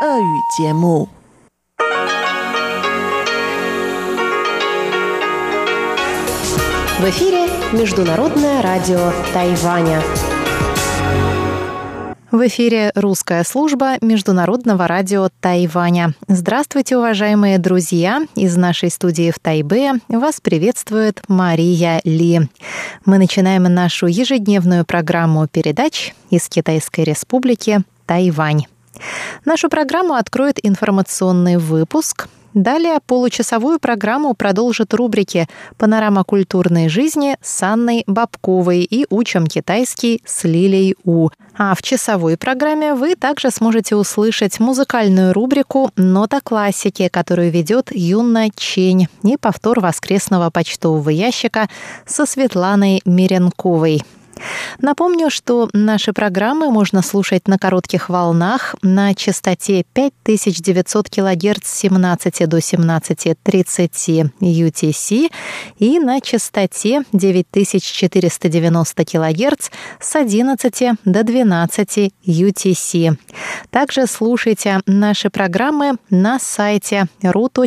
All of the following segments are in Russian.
В эфире Международное радио Тайваня. В эфире русская служба Международного радио Тайваня. Здравствуйте, уважаемые друзья! Из нашей студии в Тайбе вас приветствует Мария Ли. Мы начинаем нашу ежедневную программу передач из Китайской Республики Тайвань. Нашу программу откроет информационный выпуск. Далее получасовую программу продолжит рубрики «Панорама культурной жизни» с Анной Бабковой и «Учим китайский» с Лилей У. А в часовой программе вы также сможете услышать музыкальную рубрику «Нота классики», которую ведет Юна Чень и повтор воскресного почтового ящика со Светланой Миренковой. Напомню, что наши программы можно слушать на коротких волнах на частоте 5900 кГц с 17 до 17.30 UTC и на частоте 9490 кГц с 11 до 12 UTC. Также слушайте наши программы на сайте ru.rti.org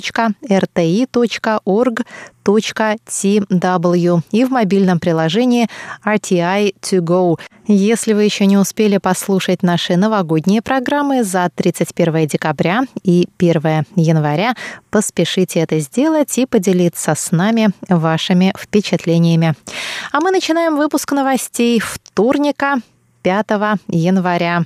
tw и в мобильном приложении RTI To Go. Если вы еще не успели послушать наши новогодние программы за 31 декабря и 1 января, поспешите это сделать и поделиться с нами вашими впечатлениями. А мы начинаем выпуск новостей вторника, 5 января.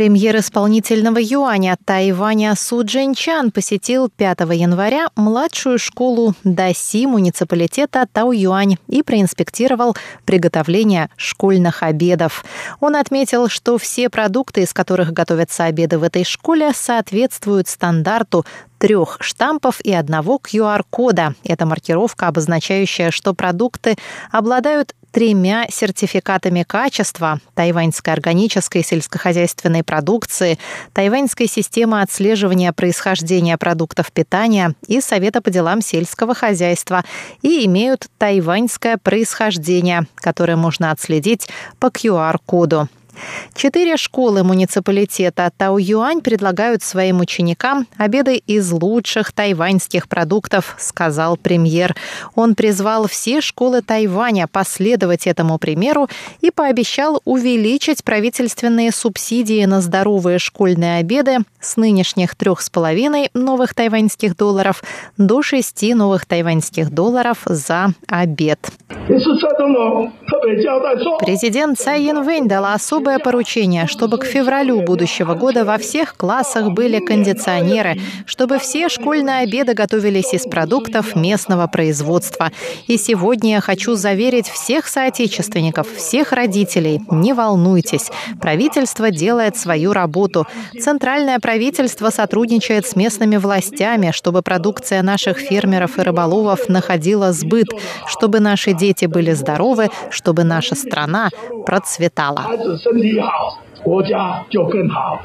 Премьер исполнительного юаня Тайваня Су Джинчан посетил 5 января младшую школу Даси муниципалитета Тау-Юань и проинспектировал приготовление школьных обедов. Он отметил, что все продукты, из которых готовятся обеды в этой школе, соответствуют стандарту трех штампов и одного QR-кода. Это маркировка, обозначающая, что продукты обладают тремя сертификатами качества тайваньской органической сельскохозяйственной продукции, тайваньской системы отслеживания происхождения продуктов питания и Совета по делам сельского хозяйства и имеют тайваньское происхождение, которое можно отследить по QR-коду. Четыре школы муниципалитета Тау-Юань предлагают своим ученикам обеды из лучших тайваньских продуктов, сказал премьер. Он призвал все школы Тайваня последовать этому примеру и пообещал увеличить правительственные субсидии на здоровые школьные обеды с нынешних трех с половиной новых тайваньских долларов до шести новых тайваньских долларов за обед. Президент Цай Янвэнь дала особое особое поручение, чтобы к февралю будущего года во всех классах были кондиционеры, чтобы все школьные обеды готовились из продуктов местного производства. И сегодня я хочу заверить всех соотечественников, всех родителей, не волнуйтесь, правительство делает свою работу. Центральное правительство сотрудничает с местными властями, чтобы продукция наших фермеров и рыболовов находила сбыт, чтобы наши дети были здоровы, чтобы наша страна процветала. 身体好，国家就更好。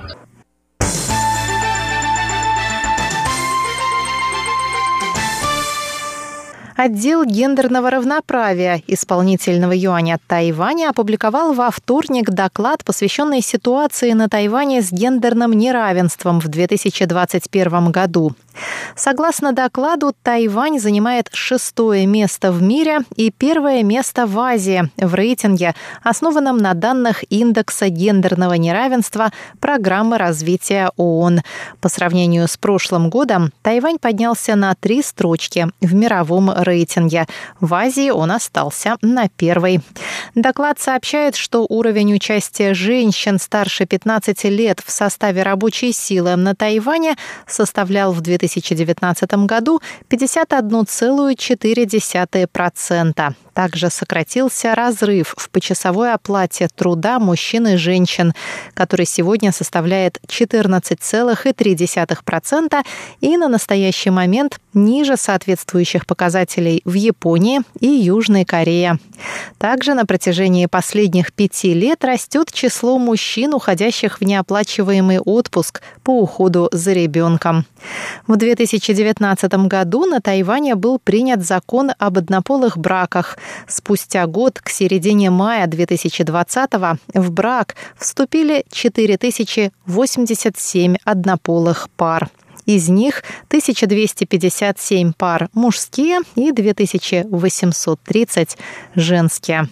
Отдел гендерного равноправия исполнительного юаня Тайваня опубликовал во вторник доклад, посвященный ситуации на Тайване с гендерным неравенством в 2021 году. Согласно докладу, Тайвань занимает шестое место в мире и первое место в Азии в рейтинге, основанном на данных индекса гендерного неравенства программы развития ООН. По сравнению с прошлым годом, Тайвань поднялся на три строчки в мировом рейтинге. В Азии он остался на первой. Доклад сообщает, что уровень участия женщин старше 15 лет в составе рабочей силы на Тайване составлял в 2019 году 51,4%. Также сократился разрыв в почасовой оплате труда мужчин и женщин, который сегодня составляет 14,3% и на настоящий момент ниже соответствующих показателей в Японии и Южной Корее. Также на протяжении последних пяти лет растет число мужчин, уходящих в неоплачиваемый отпуск по уходу за ребенком. В 2019 году на Тайване был принят закон об однополых браках. Спустя год, к середине мая 2020 в брак вступили 4087 однополых пар. Из них 1257 пар мужские и 2830 женские.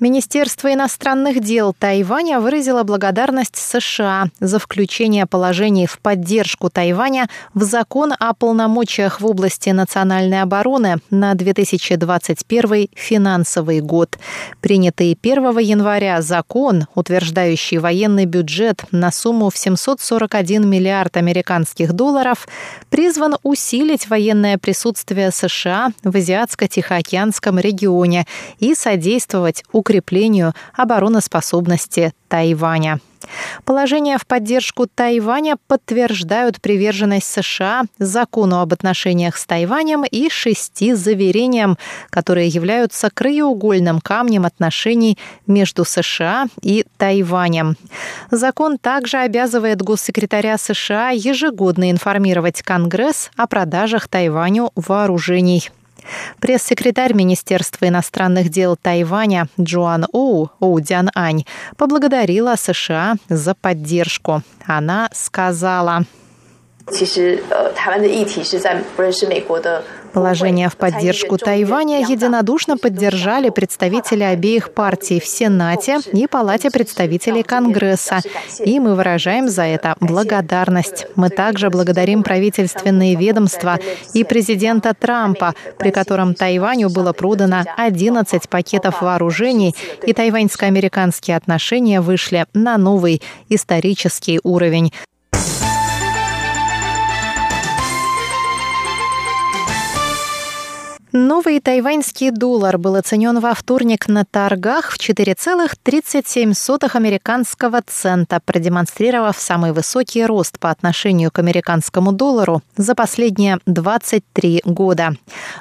Министерство иностранных дел Тайваня выразило благодарность США за включение положений в поддержку Тайваня в закон о полномочиях в области национальной обороны на 2021 финансовый год. Принятый 1 января закон, утверждающий военный бюджет на сумму в 741 миллиард американских долларов, призван усилить военное присутствие США в Азиатско-Тихоокеанском регионе и содействовать укреплению укреплению обороноспособности Тайваня. Положения в поддержку Тайваня подтверждают приверженность США закону об отношениях с Тайванем и шести заверениям, которые являются краеугольным камнем отношений между США и Тайванем. Закон также обязывает госсекретаря США ежегодно информировать Конгресс о продажах Тайваню вооружений. Пресс-секретарь Министерства иностранных дел Тайваня Джоан Оу, Оу Дян Ань, поблагодарила США за поддержку. Она сказала, Положение в поддержку Тайваня единодушно поддержали представители обеих партий в Сенате и Палате представителей Конгресса, и мы выражаем за это благодарность. Мы также благодарим правительственные ведомства и президента Трампа, при котором Тайваню было продано 11 пакетов вооружений, и тайваньско-американские отношения вышли на новый исторический уровень. Новый тайваньский доллар был оценен во вторник на торгах в 4,37 американского цента, продемонстрировав самый высокий рост по отношению к американскому доллару за последние 23 года.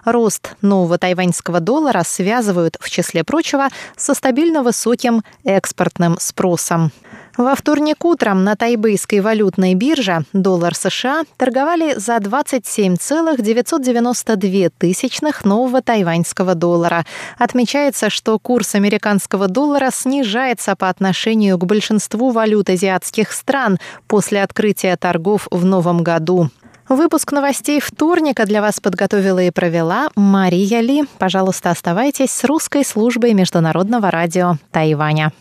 Рост нового тайваньского доллара связывают, в числе прочего, со стабильно высоким экспортным спросом. Во вторник утром на тайбэйской валютной бирже доллар США торговали за 27,992 тысячных нового тайваньского доллара. Отмечается, что курс американского доллара снижается по отношению к большинству валют азиатских стран после открытия торгов в новом году. Выпуск новостей вторника для вас подготовила и провела Мария Ли. Пожалуйста, оставайтесь с русской службой международного радио Тайваня.